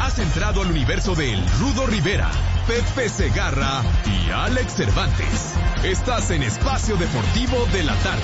Has entrado al universo de El Rudo Rivera, Pepe Segarra y Alex Cervantes. Estás en Espacio Deportivo de la Tarde.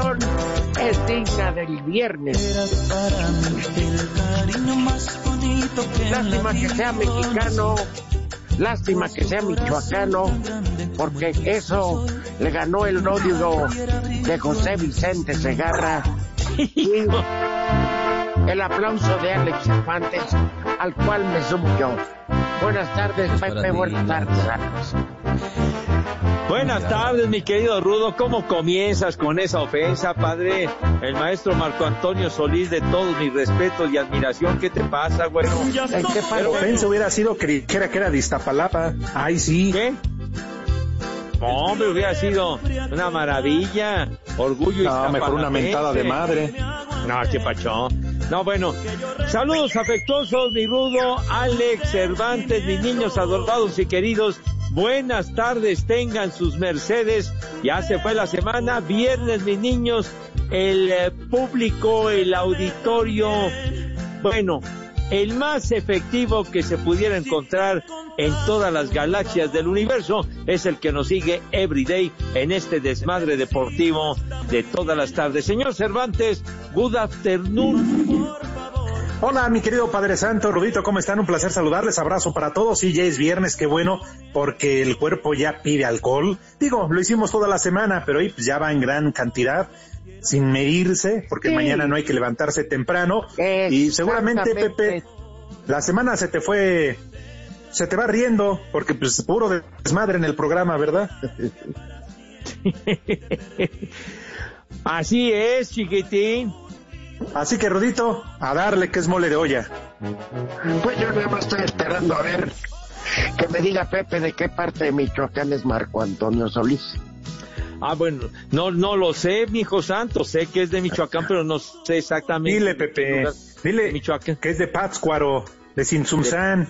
Canción es digna del viernes. Lástima que sea mexicano, lástima que sea michoacano, porque eso le ganó el odio de José Vicente Segarra. Y el aplauso de Alex Cervantes, al cual me sumo yo. Buenas tardes, Pepe, buenas tardes, Alex. Buenas tardes, mi querido Rudo. ¿Cómo comienzas con esa ofensa, padre? El maestro Marco Antonio Solís, de todos mis respetos y admiración. ¿Qué te pasa, güero? ¿En qué palo? ofensa hubiera sido que dijera que era de Iztapalapa. Ay, sí. ¿Qué? Hombre, hubiera sido una maravilla. Orgullo y No, mejor una mentada de madre. No, qué pachón. No, bueno. Saludos afectuosos, mi Rudo, Alex, Cervantes, mis niños adorados y queridos. Buenas tardes, tengan sus mercedes. Ya se fue la semana, viernes, mis niños, el eh, público, el auditorio. Bueno, el más efectivo que se pudiera encontrar en todas las galaxias del universo es el que nos sigue everyday en este desmadre deportivo de todas las tardes. Señor Cervantes, good afternoon. Hola, mi querido Padre Santo, Rudito, ¿cómo están? Un placer saludarles. Abrazo para todos. Sí, ya es viernes, qué bueno, porque el cuerpo ya pide alcohol. Digo, lo hicimos toda la semana, pero hoy pues, ya va en gran cantidad, sin medirse, porque Sí. mañana no hay que levantarse temprano. Y seguramente. Pepe, la semana se te fue, se te va riendo, porque pues puro desmadre en el programa, ¿verdad? Así es, chiquitín. Así que, Rudito, a darle que es mole de olla. Pues yo nada más estoy esperando a ver que me diga Pepe de qué parte de Michoacán es Marco Antonio Solís. Ah, bueno, no, no lo sé, mi hijo santo. Sé que es de Michoacán, pero no sé exactamente. Dile, Pepe, dile de Michoacán. que es de Pátzcuaro, de Sinzumzán,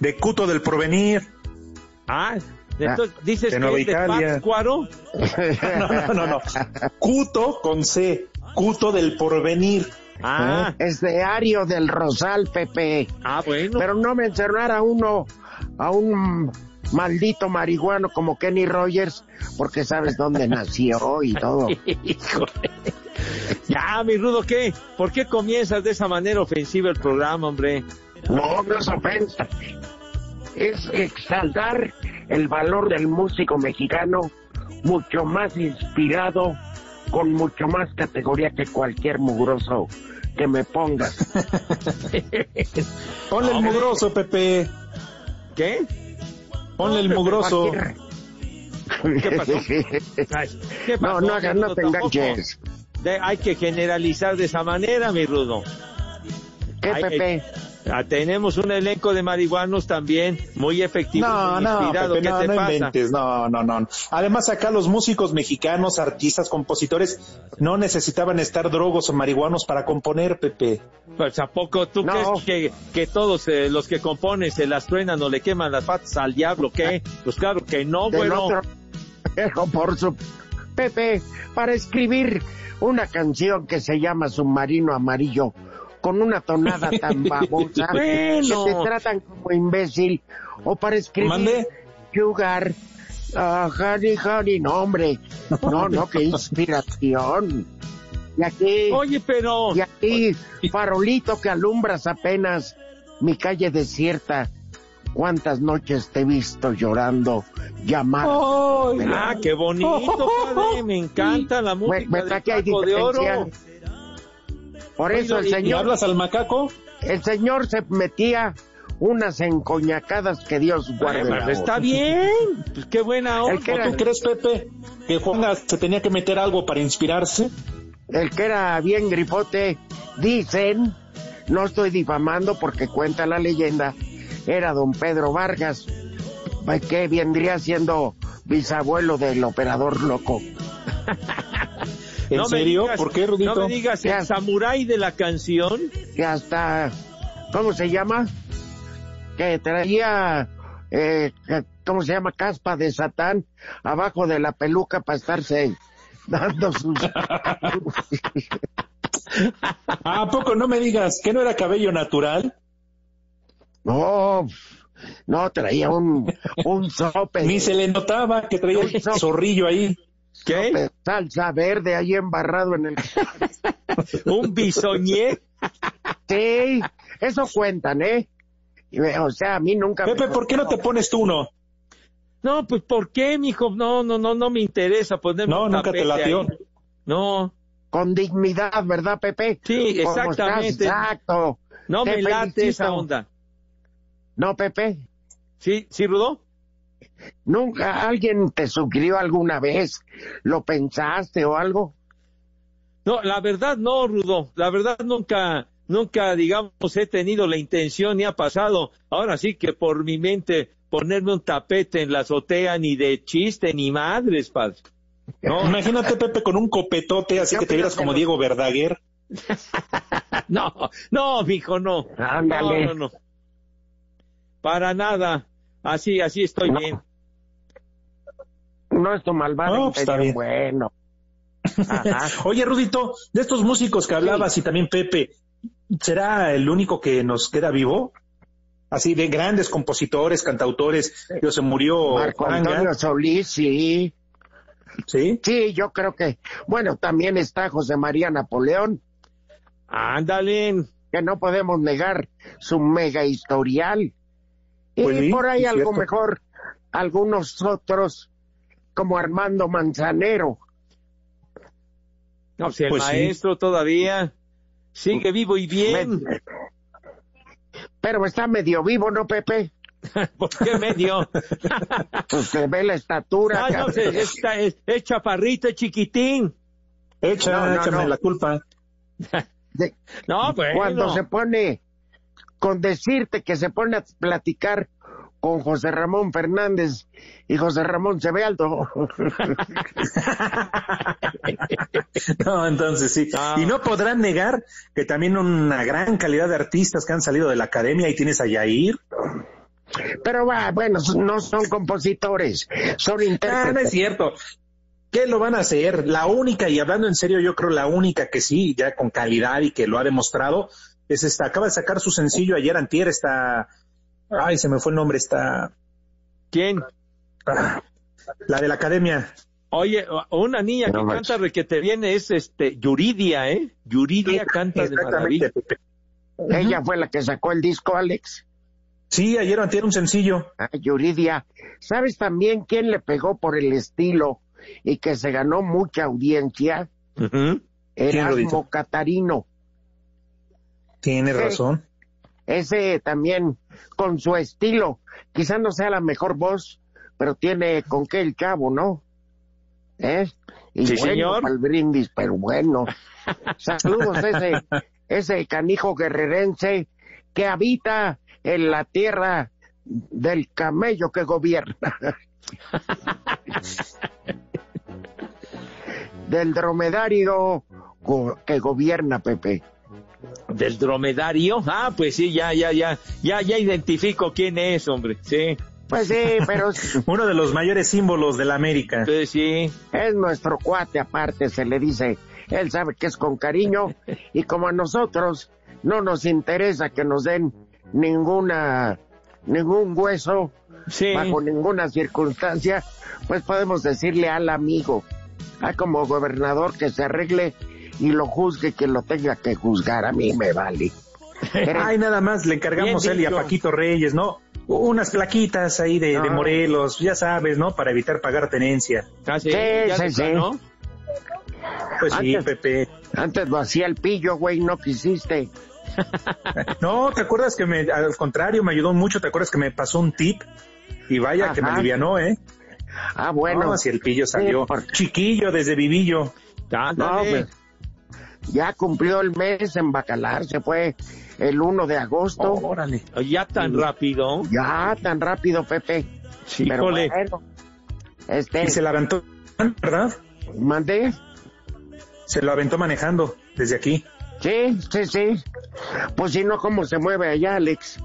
de Cuto del Porvenir. Ah, entonces dices de que Nueva es de. Pátzcuaro. No, no, no, no. Cuto con C, Cuto del Porvenir. Ah, Es de Ario del Rosal, Pepe. ah, bueno. Pero no mencionar a uno, a un maldito marihuano como Kenny Rogers, porque sabes dónde nació y todo. Híjole. Ya, mi rudo, ¿qué? ¿Por qué comienzas de esa manera ofensiva el programa, hombre? No, no es ofensa. Es exaltar el valor del músico mexicano, mucho más inspirado, con mucho más categoría que cualquier mugroso que me pongas. Ponle el mugroso, Pepe. ¿Qué? Ponle el mugroso. ¿Qué pasó? Ay, ¿qué No, pasó, no hagas, no te enganches. De- hay que generalizar de esa manera, mi rudo. ¿Qué, Pepe? Ah, tenemos un elenco de marihuanos también muy efectivo, No, muy no, inspirado. Pepe, ¿Qué no, te no pasa? inventes, no, no, no. Además acá los músicos mexicanos, artistas, compositores, no necesitaban estar drogos o marihuanos para componer, Pepe. Pues a poco tú No. crees que, que todos eh, los que componen se las truenan o le queman las patas al diablo, ¿qué? Pues claro que no, Del bueno. otro- por su Pepe, para escribir una canción que se llama Submarino Amarillo, con una tonada tan babosa, Bueno. que te tratan como imbécil, o para escribir Mande. Sugar, ah, honey, honey, no hombre, no, no, qué inspiración. Y aquí, Oye, pero y aquí, farolito que alumbras apenas mi calle desierta. Cuántas noches te he visto llorando, llamando. ah, qué bonito, padre, me encanta la música ¿Verdad del que hay Paco de Oro. Por eso el Oye, ¿y ¿Y señor, hablas al macaco? el señor se metía unas encoñacadas que Dios guarde. Bueno, pues está bien, pues qué buena onda. que era- ¿Tú crees, Pepe, que Juanga se tenía que meter algo para inspirarse? El que era bien grifote, dicen, no estoy difamando porque cuenta la leyenda, era don Pedro Vargas, pues, que vendría siendo bisabuelo del operador loco. ¿En No me serio? digas- ¿Por qué, Rudito? No me digas el Ya. samurái de la canción. que hasta, ¿cómo se llama? Que traía, eh, ¿cómo se llama? Caspa de Satán abajo de la peluca para estarse dando sus... Ah, ¿A poco no me digas que no era cabello natural? no, no, traía un, un sope. Ni se le notaba que traía el zorrillo ahí. ¿Qué? salsa verde ahí embarrado en el... Un bisoñé. Sí, eso cuentan, ¿eh? Y, O sea, a mí nunca... me- Pepe, ¿por qué no te pones tú uno? No, pues ¿por qué, mijo? No, no, no, no me interesa ponerme No, un nunca te latió. ahí. No, Con dignidad, ¿verdad, Pepe? Sí, exactamente. Exacto. no Te me late felicito. esa onda. No, Pepe. ¿Sí, sí, Rudo? ¿Nunca alguien te sugirió alguna vez? ¿Lo pensaste o algo? No, la verdad no, Rudo. La verdad nunca, nunca, digamos, he tenido la intención ni ha pasado. Ahora sí que por mi mente ponerme un tapete en la azotea ni de chiste ni madres, padre. No, Imagínate, Pepe, con un copetote así ¿Qué que te vieras como Diego Verdaguer. no, no, mijo, no. Ándale. No, no, no. Para nada. Así, así estoy No. bien. No es tu malvado No, pues, está interior. bien. Bueno. Ajá. Oye, Rudito, de estos músicos que hablabas y también Pepe, ¿será el único que nos queda vivo? Así de grandes compositores, cantautores, Dios se murió Marco Juanga, Antonio Solís, sí. ¿sí? Sí, yo creo que... Bueno, también está José María Napoleón, Ándale. que no podemos negar su mega historial. Y Pues sí, por ahí algo cierto. mejor, algunos otros, como Armando Manzanero. No, si el Pues sí. maestro todavía sigue vivo y bien. Me- Pero está medio vivo, ¿no, Pepe? ¿Por qué medio? Pues se ve la estatura. Ah, no, cabrón. se- está- es, es chaparrito, es chiquitín. Echa, No, no, échame no. la culpa. De- No, pues. cuando se pone, con decirte que se pone a platicar con José Ramón Fernández y José Ramón se ve alto. No, entonces sí. Ah. Y no podrán negar que también una gran calidad de artistas que han salido de la academia. Ahí tienes a Yair. Pero va, bueno, no son compositores, son Ah, no es intérpretes. cierto. ¿Qué lo van a hacer? La única, y hablando en serio, yo creo la única que sí, ya con calidad y que lo ha demostrado, es esta. Acaba de sacar su sencillo ayer antier, está... Ay, se me fue el nombre, está... ¿Quién? ah, la de la academia. Oye, una niña No que manches. canta requete viene es este Yuridia, ¿eh? Yuridia canta de maravilla. Ella fue la que sacó el disco, Alex. Sí, ayer antier un sencillo. Ah, Yuridia. ¿Sabes también quién le pegó por el estilo y que se ganó mucha audiencia? Ujú. Erasmo Rodito? Catarino. Tienes Sí. razón. Ese también con su estilo. Quizá no sea la mejor voz, pero tiene con qué el cabo, ¿no? ¿Eh? Y Sí, bueno, señor. pa'l brindis, pero bueno. Saludos a ese, ese canijo guerrerense que habita en la tierra del camello que gobierna. del dromedario go- que gobierna Pepe. Del dromedario. Ah, pues sí, ya, ya, ya, ya, ya identifico quién es, hombre. Sí, Pues sí, pero es, Uno de los mayores símbolos de la América. pues sí. es nuestro cuate aparte, se le dice. Él sabe que es con cariño y como a nosotros no nos interesa que nos den ninguna ningún hueso Sí. bajo ninguna circunstancia, pues podemos decirle al amigo, a como gobernador que se arregle y lo juzgue quien lo tenga que juzgar, a mí me vale. Ay, nada más le encargamos él y a. Paquito Reyes, ¿no? Unas plaquitas ahí de, de Ah. Morelos, ya sabes, ¿no? Para evitar pagar tenencia. Ah, sí, Sí, ya sí. Pues sí, Pepe. Antes lo hacía el pillo, güey, no quisiste. No, ¿te acuerdas que me, al contrario, me ayudó mucho? ¿Te acuerdas que me pasó un tip? Y vaya que me alivianó, ¿eh? Ah, bueno. No, si el pillo salió por- chiquillo desde vivillo. No, Ándale. pues, ya cumplió el mes en Bacalar, se fue el 1 de agosto. Órale. Ya tan rápido. Ya, tan rápido, Pepe. Pero Híjole. bueno, este, Y se la aventó, ¿verdad? mandé. Se lo aventó manejando desde aquí. Sí, sí, sí. Pues si no, ¿cómo se mueve allá, Alex?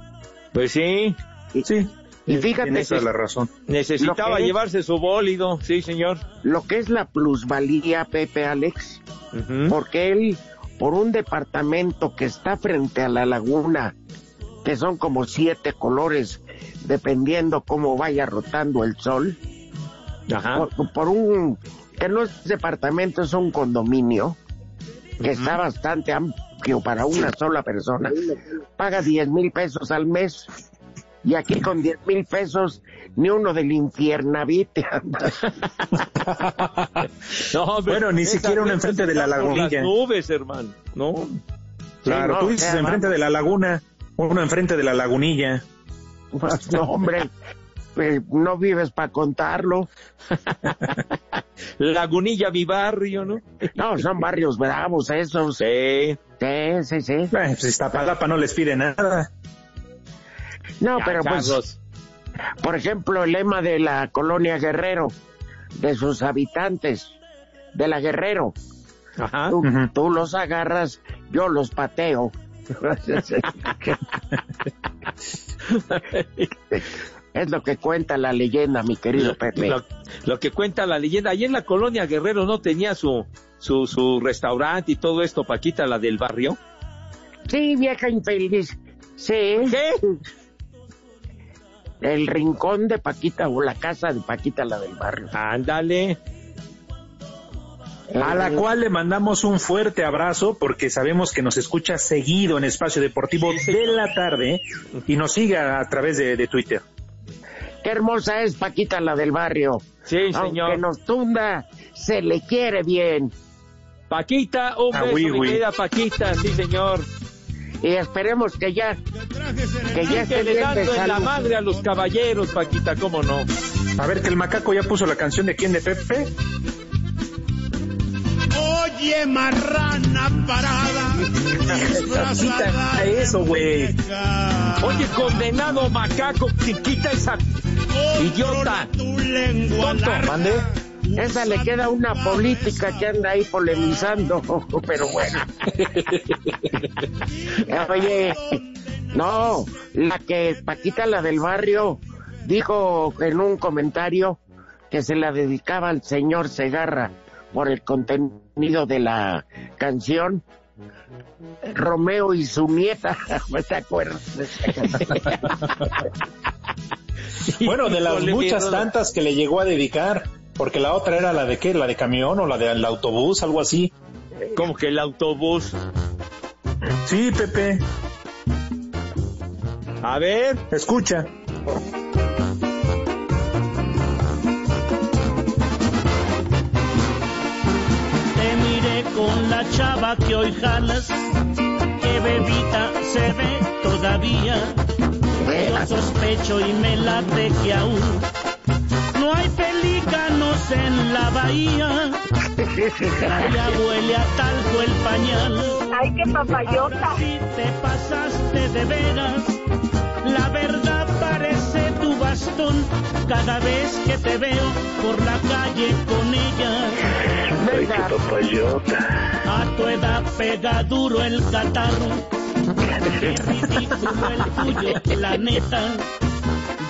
Pues sí. Sí. Y fíjate Tienes la razón. Necesitaba es- llevarse su bólido. Sí, señor. lo que es la plusvalía, Pepe, Alex, Porque él, por un departamento que está frente a la laguna, que son como siete colores, dependiendo cómo vaya rotando el sol, Ajá. por, por un, que no es departamento, es un condominio, que está bastante amplio para una sola persona, paga 10 mil pesos al mes. Y aquí con 10 mil pesos, ni uno del infiernavite anda. No, Bueno, ni siquiera uno enfrente de la lagunilla. Las nubes, hermano. No. Claro, no, tú dices enfrente de la laguna, uno enfrente de la lagunilla. Pues, no, hombre, no vives para contarlo. Lagunilla, mi barrio, ¿no? No, son barrios bravos esos. Sí. Sí, sí, sí. Eh, Pues Iztapalapa no les pide nada. No, Ya, pero pues, por ejemplo, el lema de la colonia Guerrero, de sus habitantes, de la Guerrero, Ajá. tú, los agarras, yo los pateo. es lo que cuenta la leyenda, mi querido Pepe. Lo, lo que cuenta la leyenda. Ahí en la colonia Guerrero no tenía su, su, su restaurante y todo esto, Paquita, la del barrio. Sí, vieja infeliz. Sí. ¿Qué? El rincón de Paquita o la casa de Paquita, la del barrio. Ándale. A la Eh, cual le mandamos un fuerte abrazo porque sabemos que nos escucha seguido en Espacio Deportivo de la tarde y nos sigue a través de, de Twitter. Qué hermosa es Paquita, la del barrio. Sí, Aunque señor. nos tunda, se le quiere bien. Paquita, un Ah, beso, oui, mi oui. querida Paquita, sí, señor. Y esperemos que ya, que ya esté Que le bien dando de en la madre a los caballeros, Paquita, cómo no. A ver, que el macaco ya puso la canción de quién de Pepe. Oye, marrana parada, disfrazada eso, güey. Oye, condenado macaco, quita esa idiota. tu lengua Tonto. larga. Mande. Esa le queda una política que anda ahí polemizando, pero bueno. Oye, no, la que Paquita, la del barrio, dijo en un comentario que se la dedicaba al señor Segarra por el contenido de la canción. Romeo y su nieta, ¿te acuerdas? Bueno, de las muchas tantas que le llegó a dedicar, porque la otra era la de qué, la de camión o la del autobús, algo así. Como que el autobús. Sí, Pepe, A ver, escucha. Te miré con la chava que hoy jalas, que bebita se ve todavía. Yo sospecho y me late que aún No hay pelícanos en la bahía. Ya huele a talco el pañal. Ay, qué papayota. Si te pasaste de veras, la verdad parece tu bastón cada vez que te veo por la calle con ella. Ay, qué papayota. A tu edad pega duro el catarro. Qué ridículo el tuyo, la neta.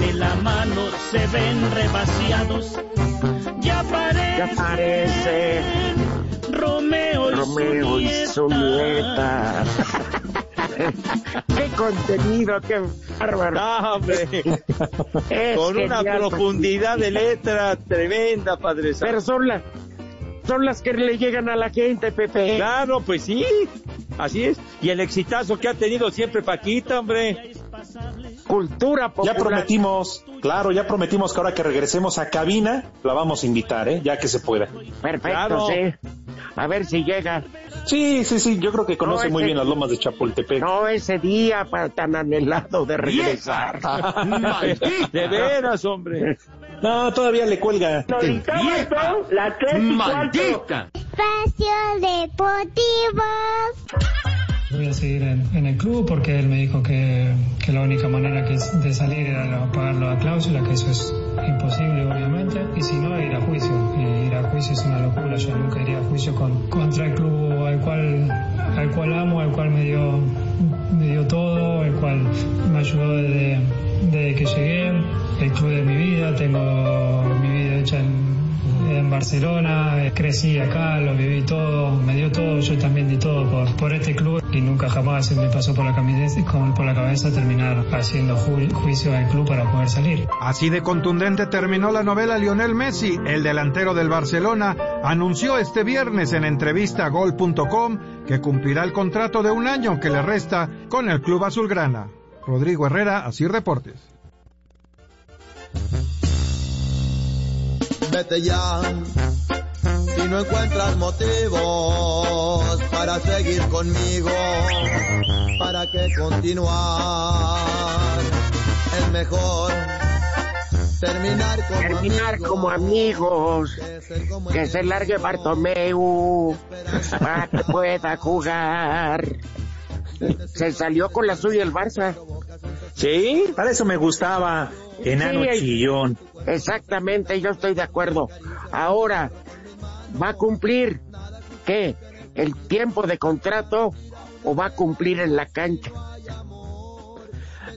De la mano se ven rebaciados. Ya parece. Ya parece Romeo y Romeo su y nieta. qué contenido, qué bárbaro. No. Es Con una genial, profundidad de letra tremenda, Padre Santo. Pero son las, son las que le llegan a la gente, Pepe. Claro, pues sí. Así es. Y el exitazo que ha tenido siempre Paquita, hombre. Cultura Ya popular. prometimos, claro, ya prometimos que ahora que regresemos a cabina, la vamos a invitar, ¿eh? Ya que se pueda. Perfecto, Claro. sí. A ver si llega. Sí, sí, sí, yo creo que conoce No, muy ese- bien las lomas de Chapultepec. No ese día para tan anhelado de regresar. De veras, hombre. No, todavía le cuelga. Tres y cuarto. Espacio Deportivo. Voy a seguir en, el club porque él me dijo que, que la única manera de salir era pagar la cláusula, que eso es imposible obviamente, y si no, ir a juicio. Y ir a juicio es una locura, yo nunca iría a juicio con, contra el club al cual, al cual amo, al cual me dio, me dio todo, el cual me ayudó desde, desde que llegué, el club de mi vida, tengo mi vida hecha en, en Barcelona, crecí acá, lo viví todo, me dio todo, yo también di todo por, por este club y nunca jamás se me pasó por la, cabeza, por la cabeza terminar haciendo ju- juicio al club para poder salir. Así de contundente terminó la novela Lionel Messi, el delantero del Barcelona, anunció este viernes en entrevista a Gol.com que cumplirá el contrato de un año que le resta con el club azulgrana. Rodrigo Herrera, así reportes. Vete ya. Si no encuentras motivos para seguir conmigo, para que continuar es mejor terminar como Terminar como amigos. Que se largue Bartomeu para que pueda jugar. Se salió con la suya el Barça. Sí. Para eso me gustaba, enano Sí, chillón. Exactamente, yo estoy de acuerdo. Ahora, ¿va a cumplir qué? ¿El tiempo de contrato o va a cumplir en la cancha?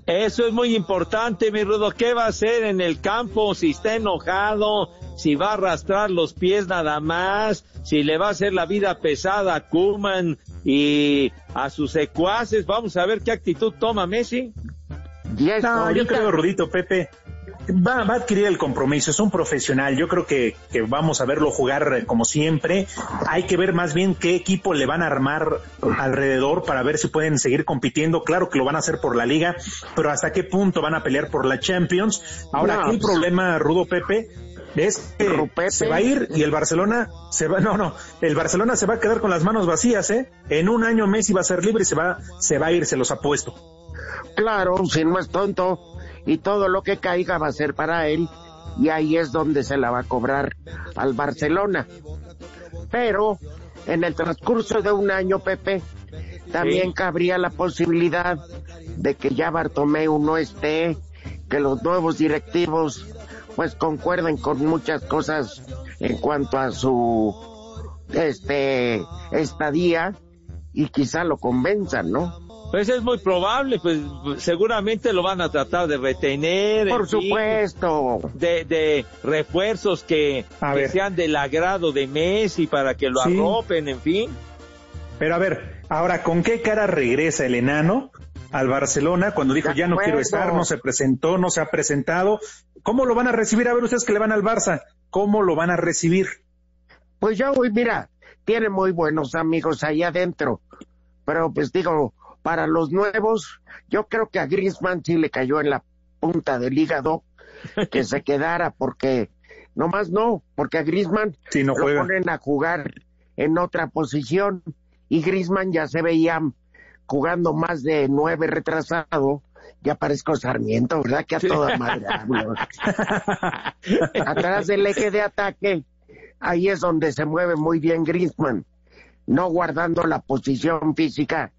Eso es muy importante, mi Rudo. ¿Qué va a hacer en el campo? Si está enojado, si va a arrastrar los pies nada más, si le va a hacer la vida pesada a Kuman y a sus secuaces. Vamos a ver qué actitud toma Messi. No, yo creo, Rudito, Pepe, va, va a adquirir el compromiso, es un profesional, yo creo que, que vamos a verlo jugar como siempre, hay que ver más bien qué equipo le van a armar alrededor para ver si pueden seguir compitiendo, claro que lo van a hacer por la liga, pero hasta qué punto van a pelear por la Champions. Ahora, No, aquí el pues- problema, Rudo Pepe, es que se va a ir y el Barcelona se va, no, no, el Barcelona se va a quedar con las manos vacías, ¿eh? En un año Messi va a ser libre y se va, se va a ir, se los apuesto. Claro, si no es tonto, y todo lo que caiga va a ser para él, y ahí es donde se la va a cobrar al Barcelona. Pero en el transcurso de un año, Pepe, también Sí. cabría la posibilidad de que ya Bartomeu no esté, que los nuevos directivos pues concuerden con muchas cosas en cuanto a su este estadía y quizá lo convenzan, ¿no? Pues es muy probable, pues seguramente lo van a tratar de retener. en Por fin, supuesto. de, de refuerzos que, sean del agrado de Messi para que lo Sí. arropen, en fin. Pero a ver, ahora, ¿con qué cara regresa el enano al Barcelona cuando dijo ya no quiero estar, no se presentó, no se ha presentado? ¿Cómo lo van a recibir? A ver, ustedes que le van al Barça, ¿cómo lo van a recibir? Pues ya, güey, mira, tiene muy buenos amigos ahí adentro. Pero pues digo, para los nuevos, yo creo que a Griezmann sí le cayó en la punta del hígado que se quedara porque nomás no, porque a Griezmann Si no lo ponen a jugar en otra posición y Griezmann ya se veía jugando más de nueve retrasado ya parezco Sarmiento, ¿verdad? Que a toda madre hablo. Atrás del eje de ataque, ahí es donde se mueve muy bien Griezmann, no guardando la posición física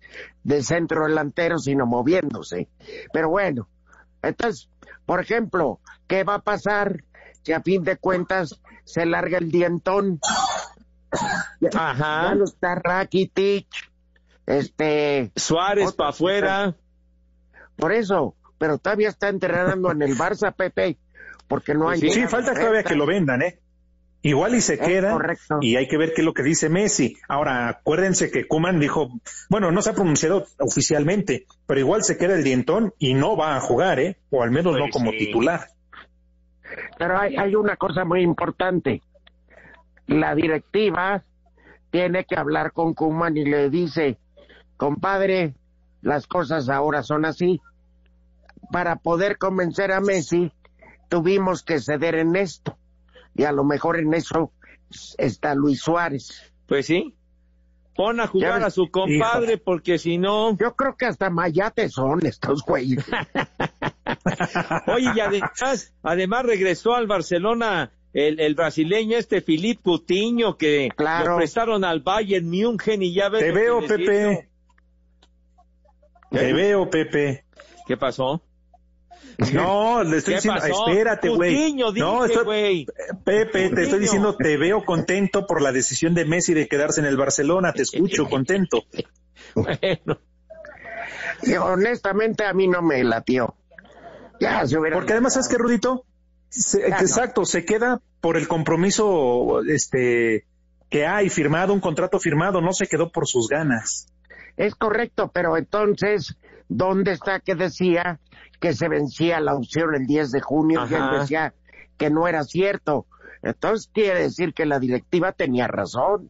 de centro delantero, sino moviéndose. Pero bueno, entonces, por ejemplo, ¿qué va a pasar si a fin de cuentas se larga el dientón? Ajá. Ya no está Rakitic, este... Suárez para afuera. Pues Por eso, pero todavía está entrenando en el Barça, Pepe, porque no hay... Sí, sí, falta todavía que lo vendan, ¿eh? Igual y se Es queda correcto. y hay que ver qué es lo que dice Messi. Ahora, acuérdense que Kuman dijo, bueno, no se ha pronunciado oficialmente, pero igual se queda el dientón y no va a jugar, ¿eh? O al menos no como sí. titular. Pero hay, hay una cosa muy importante. La directiva tiene que hablar con Kuman y le dice, compadre, las cosas ahora son así. Para poder convencer a Messi, tuvimos que ceder en esto. Y a lo mejor en eso está Luis Suárez. Pues sí. Pon a jugar a su compadre, hijo. porque si no. Yo creo que hasta Mayate son estos güeyes. Oye, y además, además regresó al Barcelona el, el brasileño este Philippe Coutinho que Claro. lo prestaron al Bayern München y ya ves. Te veo. Pepe. Te veo, Pepe. ¿Qué pasó? No, le estoy ¿Qué diciendo, pasó? espérate, güey. No, estoy-. Pepe, te estoy diciendo, te veo contento por la decisión de Messi de quedarse en el Barcelona. Te escucho contento. Bueno, Y honestamente a mí no me latió. Ya se hubiera... Porque además, ¿sabes qué, Rudito? Se- Ya no. exacto, se queda por el compromiso este que hay firmado, un contrato firmado, no se quedó por sus ganas. Es correcto, pero entonces, ¿dónde está que decía que se vencía la opción el 10 de junio y él decía que no era cierto? Entonces quiere decir que la directiva tenía razón.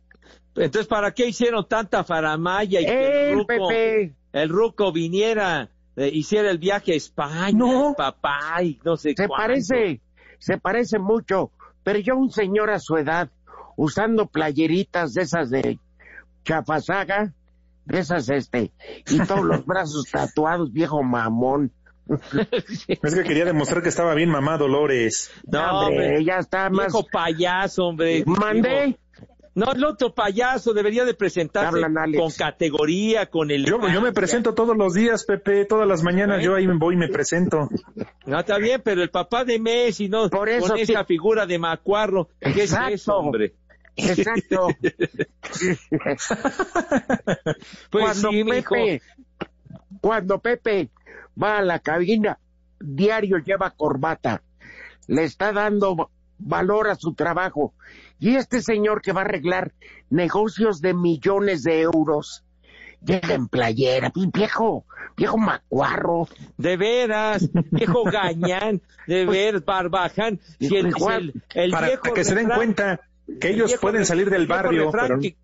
entonces, ¿para qué hicieron tanta faramaya y que el ¡El ruco, Pepe! el ruco viniera, eh, hiciera el viaje a España, No. papá, y no sé Se cuánto? parece, se parece mucho, pero yo un señor a su edad, usando playeritas de esas de chafasaga, de esas este, y todos los brazos tatuados, viejo mamón. Es que quería demostrar que estaba bien mamá Dolores. No, hombre, hombre, ya está más... Viejo payaso, hombre. ¿Mandé? No, el otro payaso debería de presentarse Hablan, con categoría, con el. Yo, yo me presento todos los días, Pepe, todas las mañanas yo ahí voy y me presento. No, está bien, pero el papá de Messi, ¿no? Por eso con esa figura de macuarro. ¿Qué es Exacto. eso, hombre? Exacto. Pues cuando sí. Pepe, cuando Pepe va a la cabina, diario lleva corbata, le está dando valor a su trabajo. Y este señor que va a arreglar negocios de millones de euros, llega en playera, viejo, viejo macuarro. De veras, viejo gañán, de veras, barbaján. Si el, el- el Para viejo que se den cuenta que el ellos pueden salir del barrio, refrán pero que-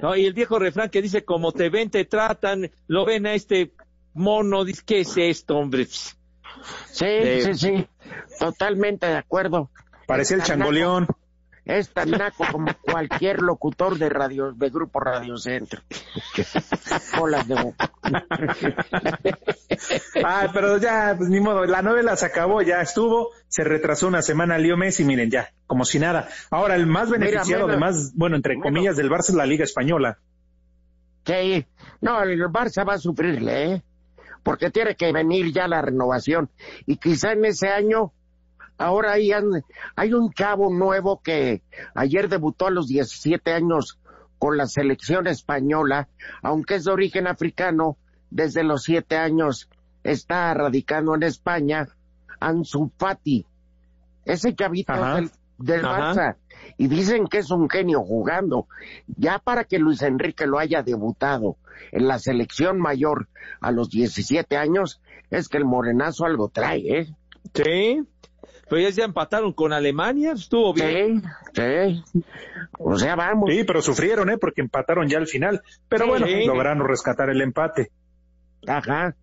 no, y el viejo refrán que dice, como te ven, te tratan, lo ven a este mono, dice, ¿qué es esto, hombre? Sí, Eh, sí, sí, totalmente de acuerdo. parecía el changoleón. Es tan naco como cualquier locutor de radio, de Grupo Radio Centro. Colas de boca. Ah, pero ya, pues ni modo, la novela se acabó, ya estuvo, se retrasó una semana Leo Messi, miren ya, como si nada. Ahora, el más beneficiado, menos- además, bueno, entre comillas, del Barça es la Liga Española. Sí, no, el Barça va a sufrirle, ¿eh? Porque tiene que venir ya la renovación. Y quizá en ese año, ahora hay, un chavo nuevo que ayer debutó a los 17 años con la selección española, aunque es de origen africano, desde los 7 años está radicando en España, Ansu Fati. Ese chavito Ajá. del, del. Barça. Y dicen que es un genio jugando. Ya para que Luis Enrique lo haya debutado en la selección mayor a los 17 años, es que el morenazo algo trae, ¿eh? Sí, pero ya se empataron con Alemania, estuvo bien. Sí, sí. O sea, vamos. Sí, pero sufrieron, ¿eh? Porque empataron ya al final. Pero Sí. bueno, Sí. lograron rescatar el empate. Ajá.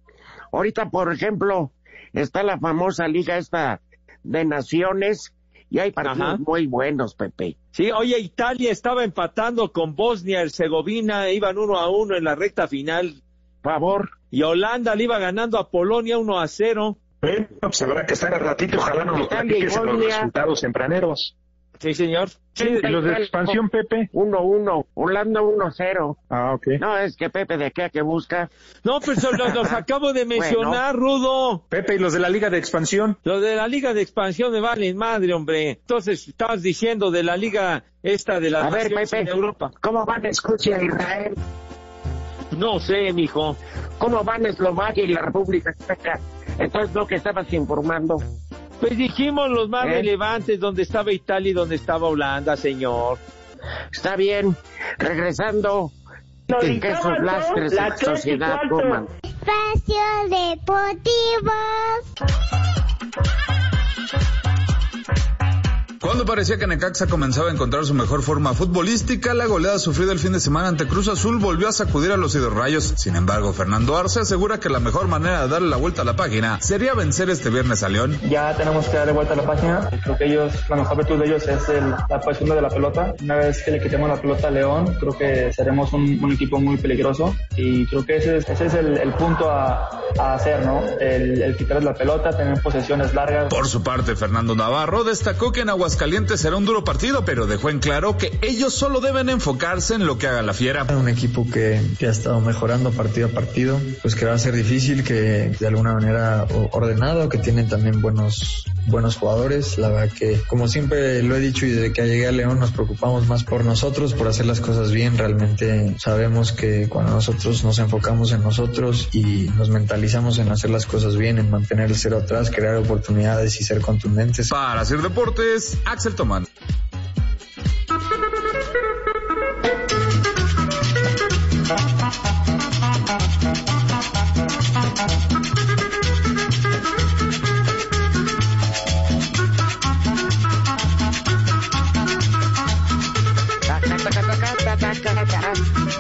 Ahorita, por ejemplo, está la famosa liga esta de naciones y hay partidos Ajá. muy buenos, Pepe. Sí, oye, Italia estaba empatando con Bosnia Herzegovina, iban uno a uno en la recta final. Favor. y Holanda le iba ganando a Polonia 1 a 0. Bueno, pues habrá que estar a ratito, ojalá no nos y platiques los resultados tempraneros. Sí, señor. Sí, ¿y los de expansión, Pepe? 1-1, Holanda 1-0. Ah, ok. No, es que Pepe de qué que busca. No, pues los, los acabo de mencionar, Rudo. Pepe, ¿y los de la Liga de Expansión? Los de la Liga de Expansión me valen madre, hombre. Entonces, estabas diciendo de la Liga esta de las A ver, Pepe, en Europa. ¿cómo van Escocia e Israel? No sé, mijo. ¿Cómo van Eslovaquia y la República Checa? Entonces, lo que estabas informando. Pues dijimos los más ¿Eh? relevantes, donde estaba Italia y donde estaba Holanda, señor. Está bien. Regresando. ¿Qué esos lastres La sociedad coman? Espacio Deportivo. Cuando parecía que Necaxa comenzaba a encontrar su mejor forma futbolística, la goleada sufrida el fin de semana ante Cruz Azul volvió a sacudir a los hidrorrayos. Sin embargo, Fernando Arce asegura que la mejor manera de darle la vuelta a la página sería vencer este viernes a León. Ya tenemos que darle vuelta a la página. Creo que ellos, la mejor virtud de ellos es el- la posición de la pelota. Una vez que le quitemos la pelota a León, creo que seremos un, un equipo muy peligroso y creo que ese es, ese es el, el punto a, a hacer, ¿no? El, el quitarles la pelota, tener posesiones largas. Por su parte, Fernando Navarro destacó que en Aguascalientes será un duro partido, pero dejó en claro que ellos solo deben enfocarse en lo que haga la fiera. Un equipo que, que ha estado mejorando partido a partido, pues que va a ser difícil, que de alguna manera ordenado, que tienen también buenos buenos jugadores. La verdad que, como siempre lo he dicho y desde que llegué a León, nos preocupamos más por nosotros, por hacer las cosas bien. Realmente sabemos que cuando nosotros nos enfocamos en nosotros y nos mentalizamos en hacer las cosas bien, en mantener el cero atrás, crear oportunidades y ser contundentes. Para hacer deportes, Axel Tomán.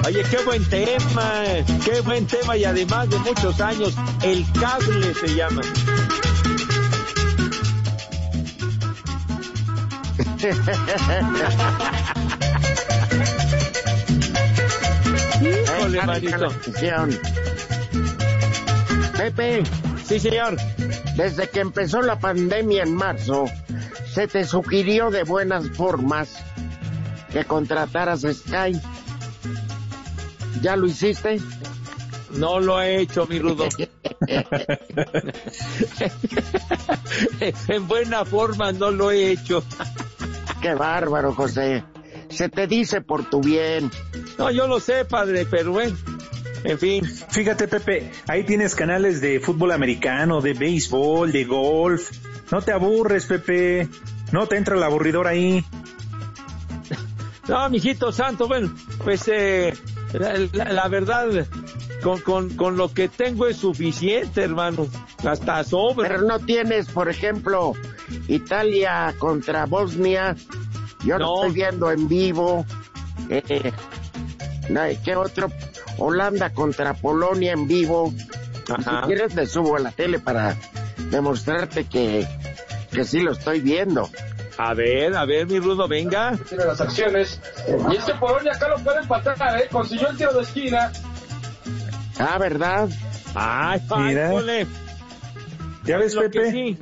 Oye, qué buen tema, qué buen tema y además de muchos años, el cable se llama. Híjole, manito. Pepe, Sí, señor. desde que empezó la pandemia en marzo, se te sugirió de buenas formas que contrataras Sky. ¿Ya lo hiciste? No lo he hecho, mi rudo. en buena forma no lo he hecho. Qué bárbaro, José. Se te dice por tu bien. No, yo lo sé, padre, pero bueno. En fin. Fíjate, Pepe, ahí tienes canales de fútbol americano, de béisbol, de golf. No te aburres, Pepe. No te entra el aburridor ahí. No, mijito santo, bueno, pues eh, la, la- la verdad, con, con, con lo que tengo es suficiente, hermano. Hasta sobra. Pero no tienes, por ejemplo, Italia contra Bosnia. Yo lo estoy viendo en vivo. Eh, ¿Qué otro? Holanda contra Polonia en vivo. Ajá. Si quieres, le subo a la tele para demostrarte que, que sí lo estoy viendo. A ver, a ver, mi rudo, venga. tiene las acciones. Y este Polonia acá lo puede empatar, ¿eh? Consiguió el tiro de esquina. Ah, ¿verdad? Ay, Mira. ay. ¿Ya ves, lo Pepe? Que sí,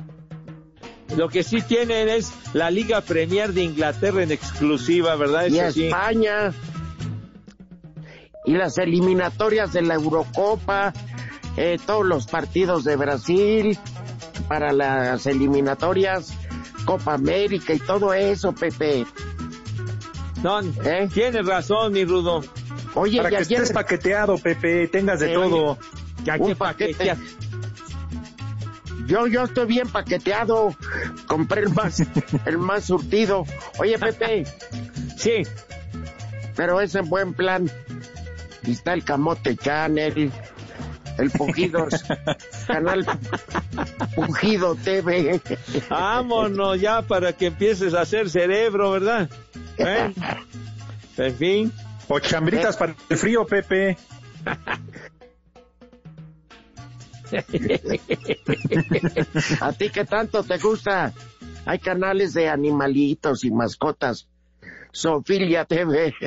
lo que sí tienen es la Liga Premier de Inglaterra en exclusiva, ¿verdad? Y Eso sí. España. Y las eliminatorias de la Eurocopa. eh, todos los partidos de Brasil. Para las eliminatorias. Copa América y todo eso, Pepe. No, ¿Eh? tienes razón, mi rudo. Oye, Para y que ayer estés paqueteado, Pepe, tengas de Sí, todo. Ya Un que paquete. paqueteas. Yo, yo estoy bien paqueteado. Compré el más, el más surtido. Oye, Pepe, Sí, pero es en buen plan. Y está el Camote Channel, el Pujidos, canal Pujido TV. vámonos ya para que empieces a hacer cerebro, ¿verdad? ¿Eh? En fin. O chambritas para el frío, Pepe. ¿A ti qué tanto te gusta? Hay canales de animalitos y mascotas Sofilia TV.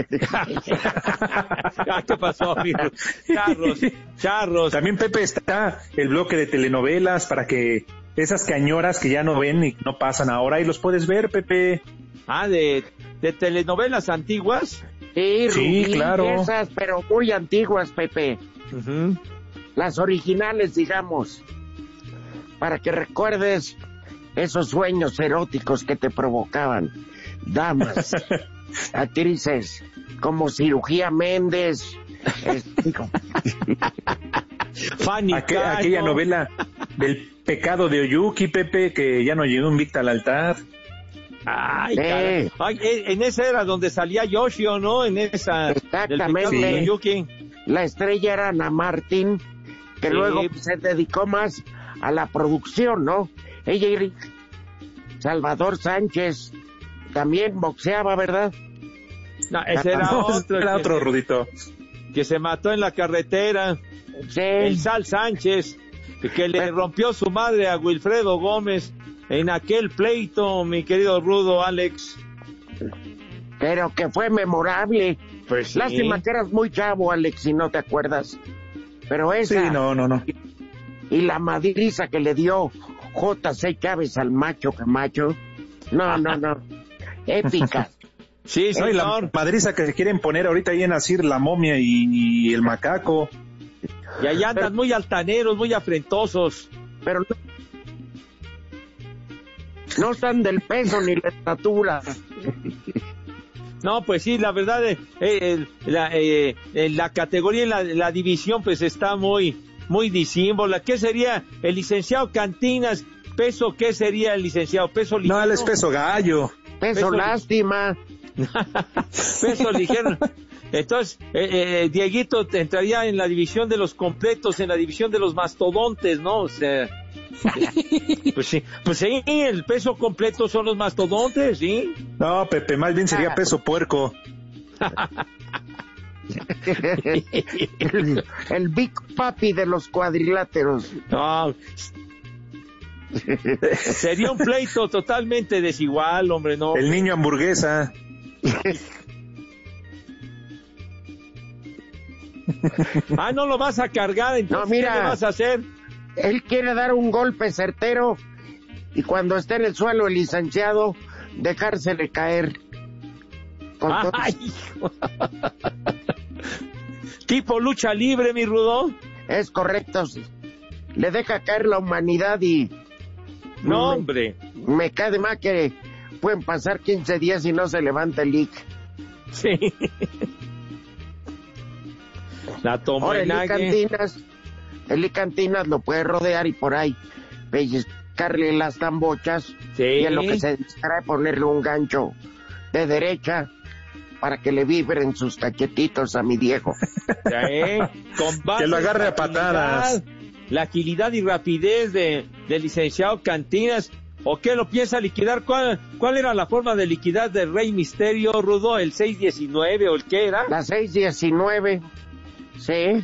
¿Qué pasó, amigo? Charros, charros. También Pepe está el bloque de telenovelas para que esas cañoras que ya no ven y no pasan ahora y los puedes ver, Pepe. Ah, de, de telenovelas antiguas. Sí, Sí, Rubí, claro. Esas, pero muy antiguas, Pepe. Las originales, digamos. Para que recuerdes esos sueños eróticos que te provocaban. Damas, actrices, como Cirugía Méndez. Fanny Aqu- aquella novela del pecado de Oyuki, Pepe, que ya no llegó invicta al altar. Ay, Eh. Ay, en esa era donde salía Yoshio, ¿no? En esa. del pecado Exactamente. de Yuki. la estrella era Ana Martín, que Sí. luego pues, se dedicó más a la producción, ¿no? Ella y Salvador Sánchez también boxeaba, ¿verdad? No, ese era otro. era que otro, se- Rudito. Que se mató en la carretera. El Sal Sánchez, que le rompió su madre a Wilfredo Gómez en aquel pleito, mi querido Rudo Alex. Pero que fue memorable. Pues sí. Lástima que eras muy chavo, Alex, si no te acuerdas. Pero Sí, esa no, no, no. y la madriza que le dio J.C. Chávez al macho Camacho. No, no, no. Épica. Sí, No, y la madriza que se quieren poner ahorita ahí en Asir, la momia y, y el macaco. Y allá andan muy altaneros, muy afrentosos. Pero no, no están del peso ni la estatura. No, pues sí, la verdad, eh, eh, la, eh, eh, la categoría y la, la división pues está muy, muy disímbola. ¿Qué sería el licenciado Cantinas? ¿Peso qué sería el licenciado? ¿Peso ligero? No, él es peso gallo. Peso, Peso- lástima. Peso ligero. Entonces, eh, eh, Dieguito entraría en la división de los completos, en la división de los mastodontes, ¿no? O sea, pues sí, pues sí, el peso completo son los mastodontes, ¿sí? No, Pepe, más bien sería peso puerco. el, el Big Papi de los cuadriláteros. No. Sería un pleito totalmente desigual, hombre, no. El niño hamburguesa. Ah, no lo vas a cargar, entonces No, mira. ¿qué le vas a hacer? Él quiere dar un golpe certero y cuando esté en el suelo el licenciado, dejársele caer. Ay, tipo lucha libre, mi Rudo. Es correcto. sí. Le deja caer la humanidad y No, Me- hombre. me cae de más que pueden pasar 15 días y no se levanta el leak. Sí. La Ahora en. Cantinas, el Cantinas lo puede rodear y por ahí pellizcarle las tambochas Sí. y en lo que se distrae ponerle un gancho de derecha para que le vibren sus cachetitos a mi Diego. ¿Eh? Que lo agarre a patadas. La agilidad y rapidez de, del licenciado Cantinas. ¿O qué lo piensa liquidar? ¿Cuál, ¿Cuál era la forma de liquidar del Rey Misterio, Rudo? ¿El 619 o el qué era? La 619, sí.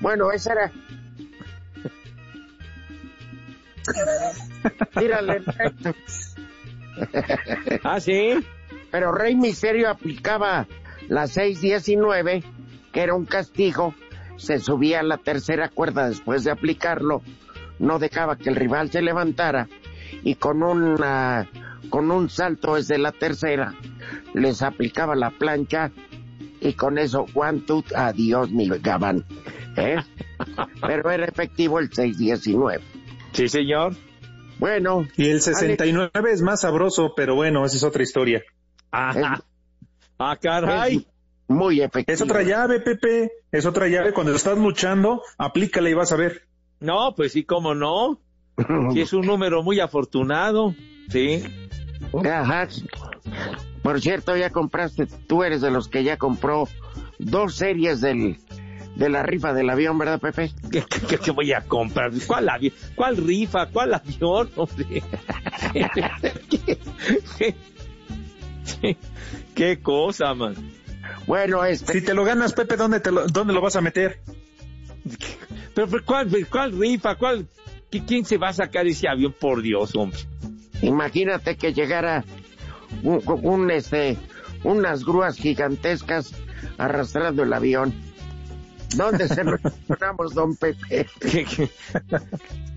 Bueno, esa era. Tírale. recto. Ah, sí. Pero Rey Misterio aplicaba la 619, que era un castigo, se subía a la tercera cuerda después de aplicarlo, no dejaba que el rival se levantara y con una con un salto desde la tercera les aplicaba la plancha y con eso one two adiós mi gabán ¿eh? pero era efectivo el 619 Sí, señor. bueno Y el 69 es más sabroso, pero bueno, esa es otra historia. Ajá. Ah, caray. es muy efectivo Es otra llave, Pepe. Es otra llave. Cuando estás luchando, aplícala y vas a ver. No, pues sí, cómo no. Sí, es un número muy afortunado. Sí. Ajá. Por cierto, ya compraste, tú eres de los que ya compró dos series del, de la rifa del avión, ¿verdad, Pepe? ¿Qué, qué- qué voy a comprar? ¿Cuál, avi- ¿Cuál rifa? ¿Cuál avión? Hombre? ¿Qué, qué- qué- qué cosa, man. Bueno, este, Si te lo ganas, Pepe, ¿dónde, te lo, dónde lo vas a meter? Pero, pero, ¿cuál, cuál rifa? ¿Cuál, qui- ¿Quién se va a sacar ese avión? Por Dios, hombre. imagínate que llegara un, un, este, unas grúas gigantescas arrastrando el avión. ¿Dónde se lo estacionamos, don Pepe?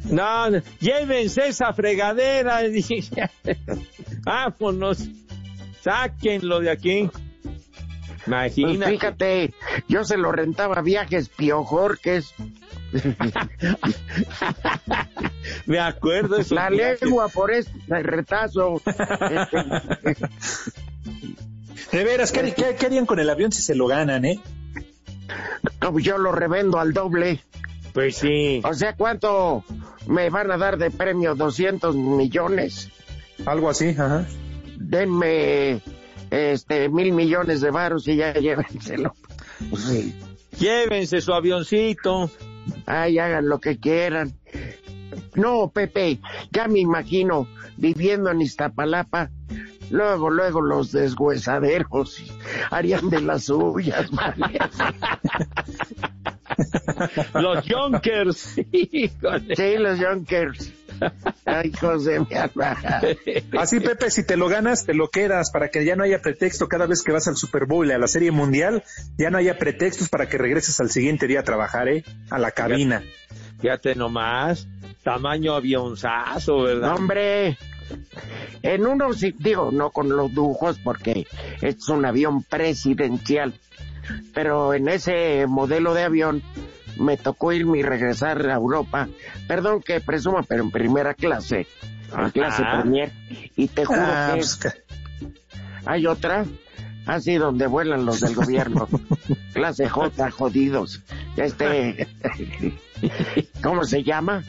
No, llévense esa fregadera. dije. Vámonos. Sáquenlo de aquí. Pues Imagínate. fíjate, yo se lo rentaba a viajes Piojorques. Me acuerdo de esos La viajes. lengua por este retazo. De veras, ¿qué, qué, qué harían con el avión si se lo ganan, eh? No, yo lo revendo al doble. Pues sí. O sea, ¿cuánto me van a dar de premio? 200 millones. Algo así, ajá. Denme este mil millones de varos y ya llévenselo. Sí. Llévense su avioncito. Ay, hagan lo que quieran. No, Pepe, ya me imagino viviendo en Iztapalapa. Luego, luego los deshuesaderos harían de las suyas. Los Junkers. Híjole. Sí, los Junkers. Ay, hijos de mi alma. Así, Pepe, si te lo ganas, te lo quedas para que ya no haya pretexto cada vez que vas al Super Bowl y a la Serie Mundial, ya no haya pretextos para que regreses al siguiente día a trabajar, ¿eh? A la cabina. Fíjate nomás. Tamaño avionzazo, ¿verdad? Hombre, en uno sí, digo, no con los lujos porque es un avión presidencial, pero en ese modelo de avión me tocó irme y regresar a Europa, perdón que presuma, pero en primera clase, en clase Ajá. premier, y te juro Ah, que pues, ca- hay otra, así donde vuelan los del gobierno, clase J, jodidos, este, ¿cómo se llama?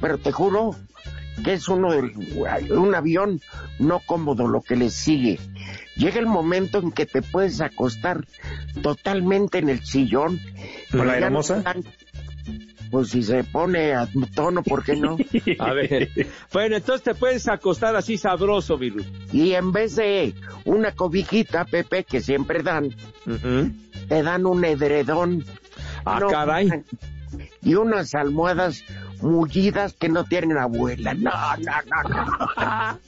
Pero te juro que es uno de, un avión no cómodo lo que le sigue. Llega el momento en que te puedes acostar totalmente en el sillón. ¿Con la no hermosa? tan- Pues si se pone a tono, ¿por qué no? A ver. Bueno, entonces te puedes acostar así sabroso, Virus. Y en vez de una cobijita, Pepe, que siempre dan, te dan un edredón. Ah, No, caray. Y unas almohadas mullidas que no tienen abuela. No, no, no, no.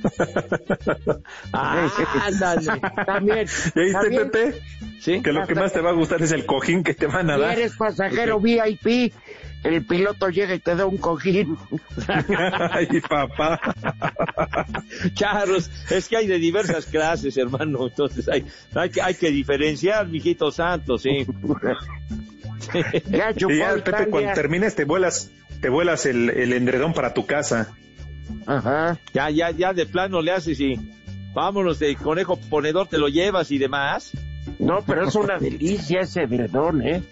Ándale. También. ¿Ya viste, Pepe? Sí. Que lo que más te va a gustar es el cojín que te van a Si dar. eres pasajero VIP, el piloto llega y te da un cojín. Ay, papá. Charros, es que hay de diversas clases, hermano. Entonces hay, hay, que, hay que diferenciar, mijito santo, sí. Ya chupó Y ya, el Pepe, cuando termines te vuelas, te vuelas el, el endredón para tu casa. Ajá. Ya, ya, ya de plano le haces y vámonos de conejo ponedor, te lo llevas y demás. No, pero es una delicia ese edredón, ¿eh?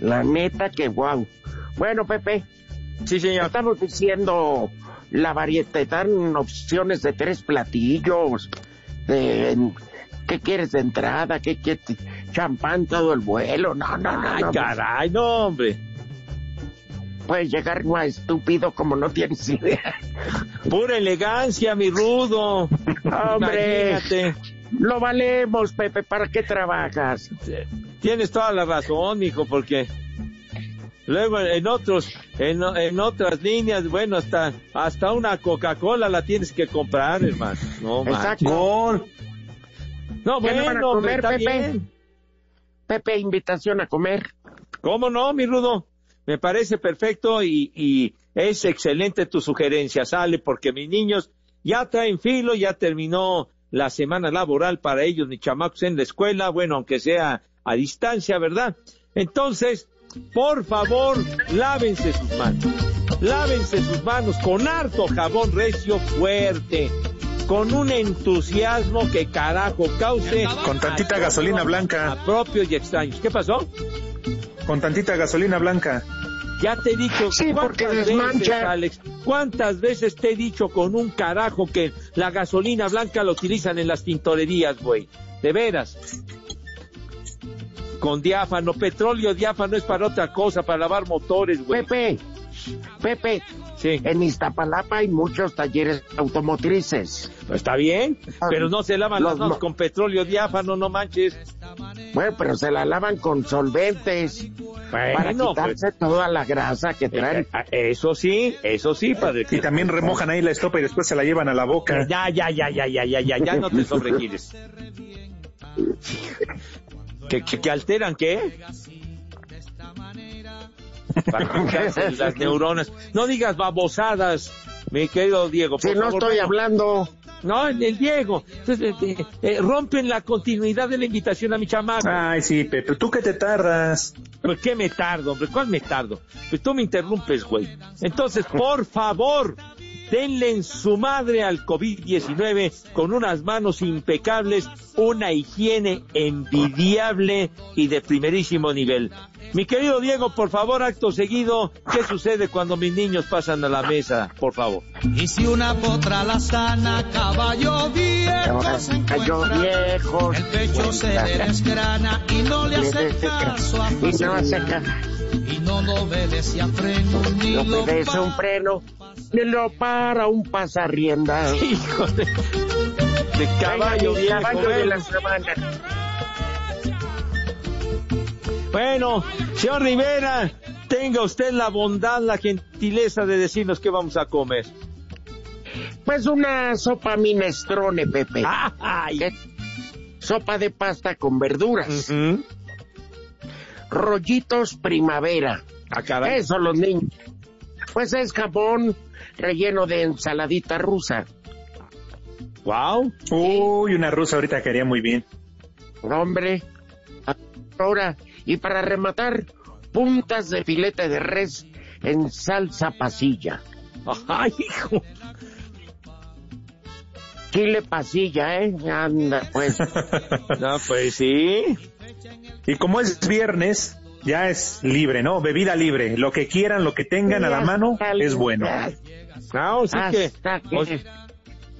La neta que guau. Bueno, Pepe, Sí, señor. estamos diciendo la variedad, dan opciones de tres platillos, de ¿qué quieres de entrada? ¿Qué quieres? Champán todo el vuelo. No, no, no, Ay, no. caray, no, hombre. Puedes llegar más estúpido como no tienes idea. Pura elegancia, mi rudo. Hombre, Imagínate. lo valemos, Pepe. ¿Para qué trabajas? Tienes toda la razón, hijo, porque luego en otros, en, en otras líneas, bueno, hasta, hasta una Coca-Cola la tienes que comprar, hermano. No, Exacto. No, ¿Qué no van a bueno, comer, está Pepe? bien. Pepe, invitación a comer. ¿Cómo no, mi rudo? Me parece perfecto y, y es excelente tu sugerencia, sale, porque mis niños ya traen filo, ya terminó la semana laboral para ellos, mis chamacos en la escuela, bueno, aunque sea a distancia, ¿verdad? Entonces, por favor, lávense sus manos. Lávense sus manos con harto jabón recio fuerte, con un entusiasmo que carajo cause. Con tantita gasolina blanca. A propios y extraños. ¿Qué pasó? Con tantita gasolina blanca. Ya te he dicho Sí, porque cuántas veces, desmancha. Alex, cuántas veces te he dicho con un carajo que la gasolina blanca la utilizan en las tintorerías, güey. De veras. Con diáfano, petróleo diáfano es para otra cosa, para lavar motores, güey. Pepe, Pepe, Sí, en Iztapalapa hay muchos talleres automotrices. pues está bien, pero no se lavan Los las manos con petróleo diáfano, no manches. Bueno, pero se la lavan con solventes para Bueno, quitarse toda la grasa que pues, traen. eh, eso sí, eso sí, padre. Y también remojan ahí la estopa y después se la llevan a la boca. Ya, ya, ya, ya, ya, ya, ya, ya no te sobregires. ¿Que, que, que alteran qué? Las neuronas. No digas babosadas, mi querido Diego. Si por no favor, estoy hablando. No, el, el Diego. Entonces, eh, eh, eh, rompen la continuidad de la invitación a mi chamaco. Ay, sí, Pepe, ¿tú qué te tardas? ¿Por qué me tardo, hombre? ¿Cuál me tardo? Pues tú me interrumpes, güey. Entonces, por favor, denle en su madre al COVID-19 con unas manos impecables, una higiene envidiable y de primerísimo nivel. Mi querido Diego, por favor, acto seguido, ¿qué sucede cuando mis niños pasan a la mesa? Por favor. Y si una potra la sana, caballo viejo se Caballo encuentra, viejo el pecho se le desgrana y no le hace caso a Y no hace caso. y no lo obedece a freno ni No lo obedece un freno, ni lo para un pasarrienda. Hijo de, de caballo viejo. caballo de la semana. Bueno, señor Rivera, tenga usted la bondad, la gentileza de decirnos qué vamos a comer. Pues una sopa minestrone, Pepe. Sopa de pasta con verduras. Rollitos primavera. Ah. Eso los niños. Pues es jamón relleno de ensaladita rusa. Wow. Uy, una rusa ahorita quedaría muy bien. Hombre. Ahora, y para rematar, puntas de filete de res en salsa pasilla. Ay, hijo. Chile pasilla, ¿eh? Anda, pues. No, pues sí. Y como es viernes, ya es libre, ¿no? Bebida libre. Lo que quieran, lo que tengan a la mano, es bueno. No, sí que, Hasta que, o-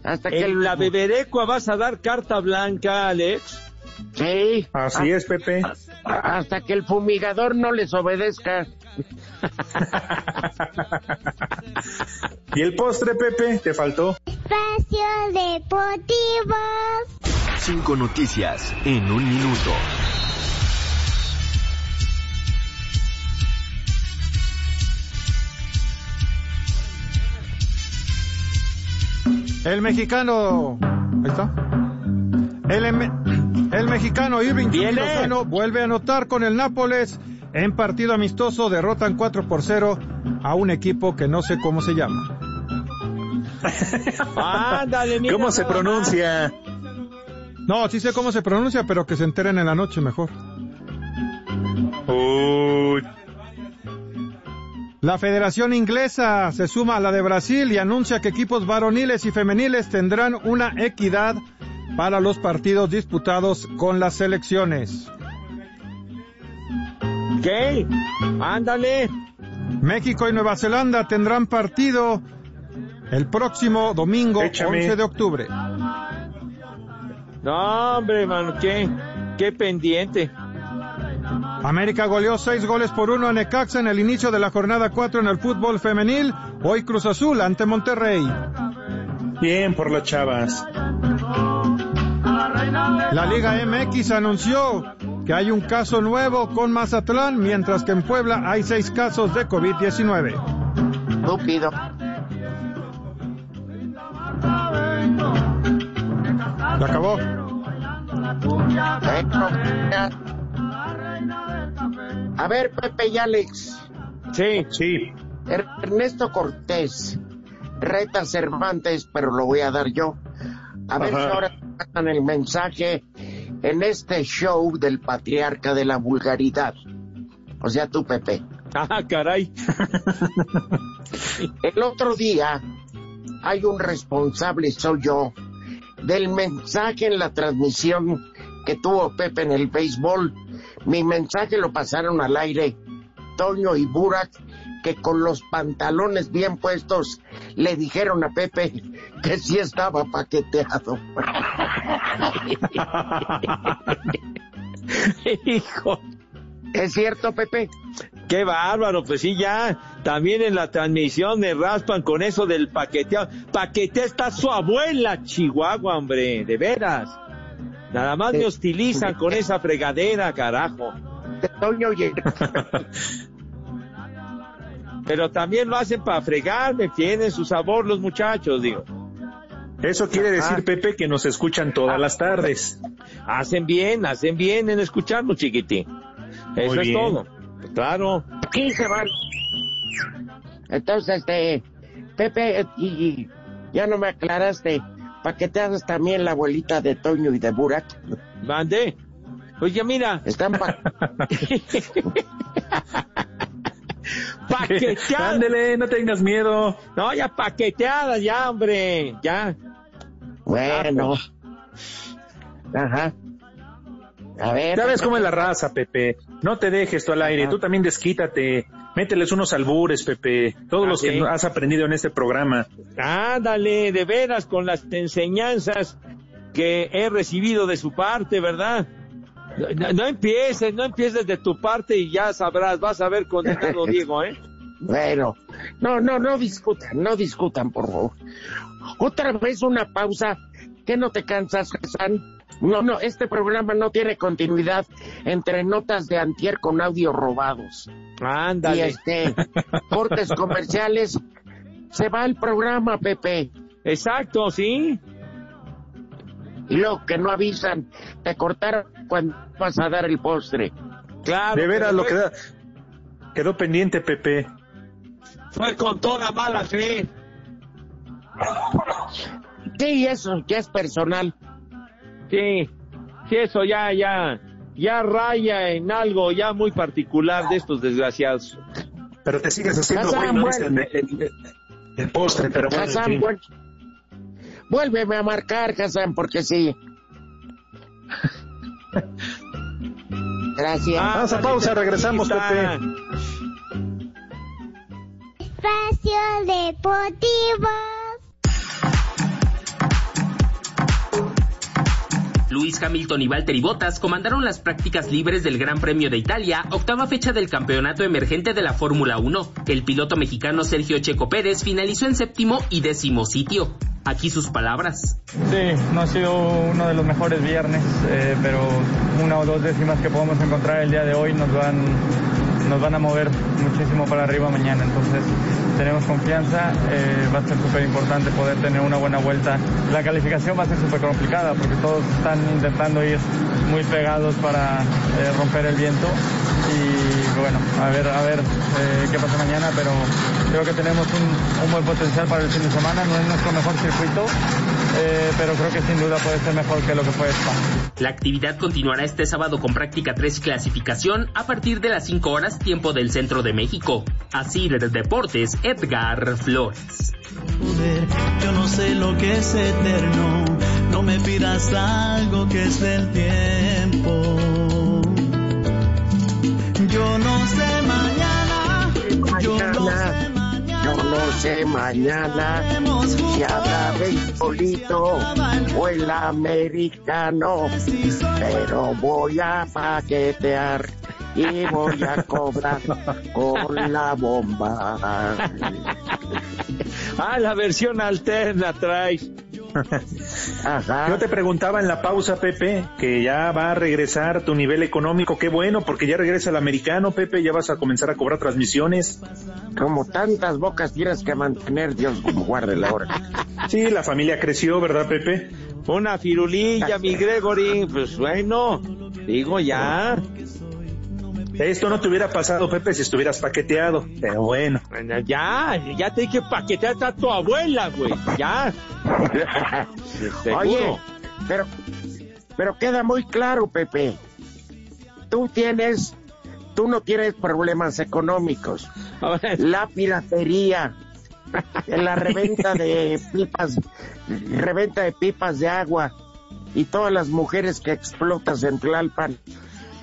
hasta que en la beberecua vas a dar carta blanca, Alex. Sí. Así es, Pepe. Hasta que el fumigador no les obedezca. ¿Y el postre, Pepe? ¿Te faltó? Espacio Deportivo. Cinco noticias en un minuto. El mexicano. Ahí está. El, em- el mexicano Irving Chucky. Lozano vuelve a anotar con el Nápoles. En partido amistoso derrotan 4 por 0 a un equipo que no sé cómo se llama. Ándale, mira. ¿Cómo se pronuncia? No, sí sé cómo se pronuncia, pero que se enteren en la noche mejor. Uy. La Federación Inglesa se suma a la de Brasil y anuncia que equipos varoniles y femeniles tendrán una equidad para los partidos disputados con las selecciones. ¿Qué? Ándale. México y Nueva Zelanda tendrán partido el próximo domingo Échame. 11 de octubre. No, hombre, mano, ¿qué? ¿Qué pendiente? América goleó seis goles por uno a Necaxa en el inicio de la jornada 4 en el fútbol femenil. Hoy Cruz Azul ante Monterrey. Bien por las chavas. La Liga MX anunció que hay un caso nuevo con Mazatlán, mientras que en Puebla hay seis casos de COVID-19. Estúpido. ¿Se acabó? A ver, Pepe y Alex. Sí. Sí. Ernesto Cortés reta Cervantes, pero lo voy a dar yo. A ver Ajá. si ahora pasan el mensaje en este show del patriarca de la vulgaridad. O sea, tú, Pepe. Ah, caray. El otro día hay un responsable, soy yo, del mensaje en la transmisión que tuvo Pepe en el béisbol. Mi mensaje lo pasaron al aire Toño y Burak, que con los pantalones bien puestos le dijeron a Pepe que sí estaba paqueteado. Hijo. ¿Es cierto, Pepe? Qué bárbaro, pues sí, ya. También en la transmisión me raspan con eso del paqueteado. Paquetea está su abuela, Chihuahua, hombre, de veras. Nada más me hostilizan con esa fregadera, carajo. Pero también lo hacen para fregarme, tienen su sabor los muchachos, digo. Eso quiere decir, Pepe, que nos escuchan todas las tardes. Hacen bien, hacen bien en escucharnos, chiquitín. Eso Muy es bien. todo. Claro. Aquí se van. Entonces, este, Pepe, y, y ya no me aclaraste, ¿para qué te haces también la abuelita de Toño y de Burak? Mande. Oye, mira. Están pa... Paqueteadas. Ándele, no tengas miedo. No, ya paqueteadas, ya, hombre. Ya. Bueno. Ajá. A ver. Ya ves cómo es la raza, Pepe. No te dejes tú al aire, tú también desquítate. Mételes unos albures, Pepe. Todos Ah, los que sí. has aprendido en este programa. Ándale, de veras, con las enseñanzas que he recibido de su parte, ¿verdad? No, no empieces, no empieces de tu parte y ya sabrás, vas a ver condenado Diego, ¿eh? Bueno, no, no, no discutan, no discutan, por favor. Otra vez una pausa. ¿Qué no te cansas, Hassan? No, no, este programa no tiene continuidad entre notas de antier con audio robados. Y Ándale. este, cortes comerciales. Se va el programa, Pepe. Exacto, sí. Y luego que no avisan, te cortaron cuando vas a dar el postre. Claro. De veras, lo fue- queda, quedó pendiente, Pepe. Fue con toda mala fe. Sí, eso ya es personal. Sí, sí, eso ya, ya, ya raya en algo ya muy particular de estos desgraciados. Pero te sigues haciendo bueno el, el- el postre, pero bueno, en Hassan, fin. Vuélveme a marcar, Hassan, porque sí. Gracias. Vamos a pausa, regresamos. Pepe. Espacio Deportivo. Luis Hamilton y Valtteri Bottas comandaron las prácticas libres del Gran Premio de Italia, octava fecha del campeonato emergente de la Fórmula 1. El piloto mexicano Sergio Checo Pérez finalizó en séptimo y décimo sitio. Aquí sus palabras. Sí, no ha sido uno de los mejores viernes, eh, pero una o dos décimas que podemos encontrar el día de hoy nos van, nos van a mover muchísimo para arriba mañana. Entonces tenemos confianza, eh, va a ser súper importante poder tener una buena vuelta. La calificación va a ser súper complicada porque todos están intentando ir muy pegados para eh, romper el viento y bueno, a ver, a ver eh, qué pasa mañana, pero creo que tenemos un, un buen potencial para el fin de semana, no es nuestro mejor circuito, eh, pero creo que sin duda puede ser mejor que lo que fue Spa. La actividad continuará este sábado con práctica 3 y clasificación a partir de las 5 horas tiempo del centro de México. Así de Deportes, Edgar Flores. Yo no sé lo que es eterno. No me pidas algo que es del tiempo. Yo no sé mañana si habrá beisbolito o el americano, pero voy a paquetear y voy a cobrar con la bomba. Ah, la versión alterna Yo te preguntaba en la pausa, Pepe, que ya va a regresar tu nivel económico. Qué bueno, porque ya regresa el americano, Pepe, ya vas a comenzar a cobrar transmisiones. Como tantas bocas tienes que mantener, Dios como guarde la hora. Sí, la familia creció, ¿verdad, Pepe? Una firulilla, mi Gregory. Pues bueno, digo ya. Esto no te hubiera pasado, Pepe, si estuvieras paqueteado. Pero bueno. Ya, ya te dije paquetear a tu abuela, güey. Ya. Oye, pero, pero queda muy claro, Pepe. Tú tienes, tú no tienes problemas económicos. La piratería, la reventa de pipas, reventa de pipas de agua y todas las mujeres que explotas en Tlalpan.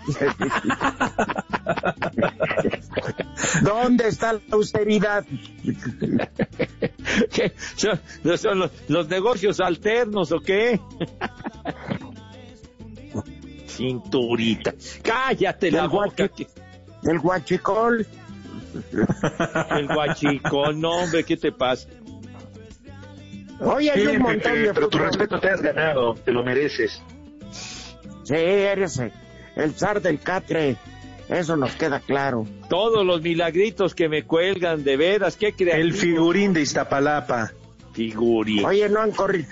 ¿Dónde está la austeridad? ¿Qué? ¿Son, los, los negocios alternos o qué? Cinturita. Cállate la El boca. que- El guachicol. El guachicón, no, hombre, ¿qué te pasa? Oye, hay un montón de pero tu respeto te has ganado, te lo mereces. Sí, eres el zar del catre. Eso nos queda claro. Todos los milagritos que me cuelgan, de veras, qué creativo. El figurín de Iztapalapa. Figurín. Oye, no han corrido.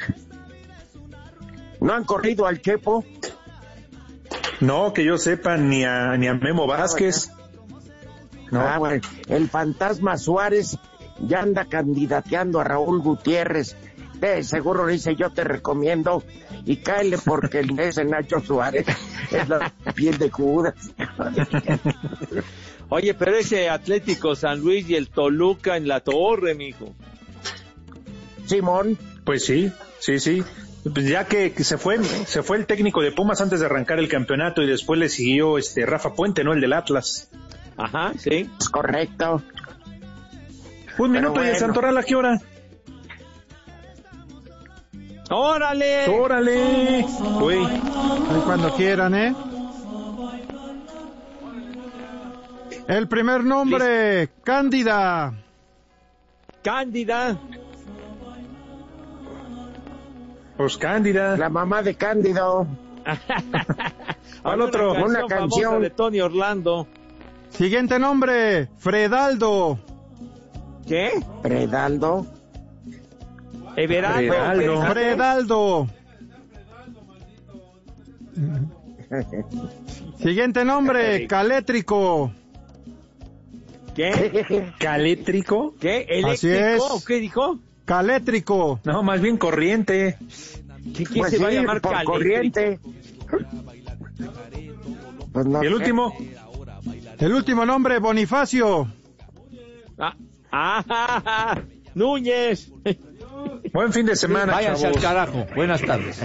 ¿No han corrido al Chepo? No, que yo sepa, ni a, ni a Memo Vázquez. No. Ah, bueno, el fantasma Suárez ya anda candidateando a Raúl Gutiérrez. De seguro dice yo te recomiendo y cáele porque el ese Nacho Suárez es la piel de Judas. Oye, pero ese Atlético San Luis y el Toluca en la torre, mijo. Simón. Pues sí, sí, sí. Ya que, se fue, se fue el técnico de Pumas antes de arrancar el campeonato y después le siguió este Rafa Puente, ¿no? El del Atlas. Ajá, sí. Es correcto. Un minuto y el Santoral a qué hora? ¡Órale! ¡Órale! Uy. Cuando quieran, ¿eh? El primer nombre, Cándida. Cándida. Pues Cándida. La mamá de Cándido. Al otro. Una canción de Tony Orlando. Siguiente nombre, Fredaldo. ¿Qué? Fredaldo. Everaldo. Fredaldo. Fredaldo. Siguiente nombre, Calétrico. ¿Qué? ¿Calétrico? ¿Qué? Así es. ¿Qué dijo? Calétrico. No, más bien corriente. ¿Qué, quién Pues se va a llamar por corriente. Pues no ¿Y el sé. último? El último nombre, Bonifacio. Ah, ah, Núñez. Buen fin de semana, Váyanse al carajo. Buenas tardes.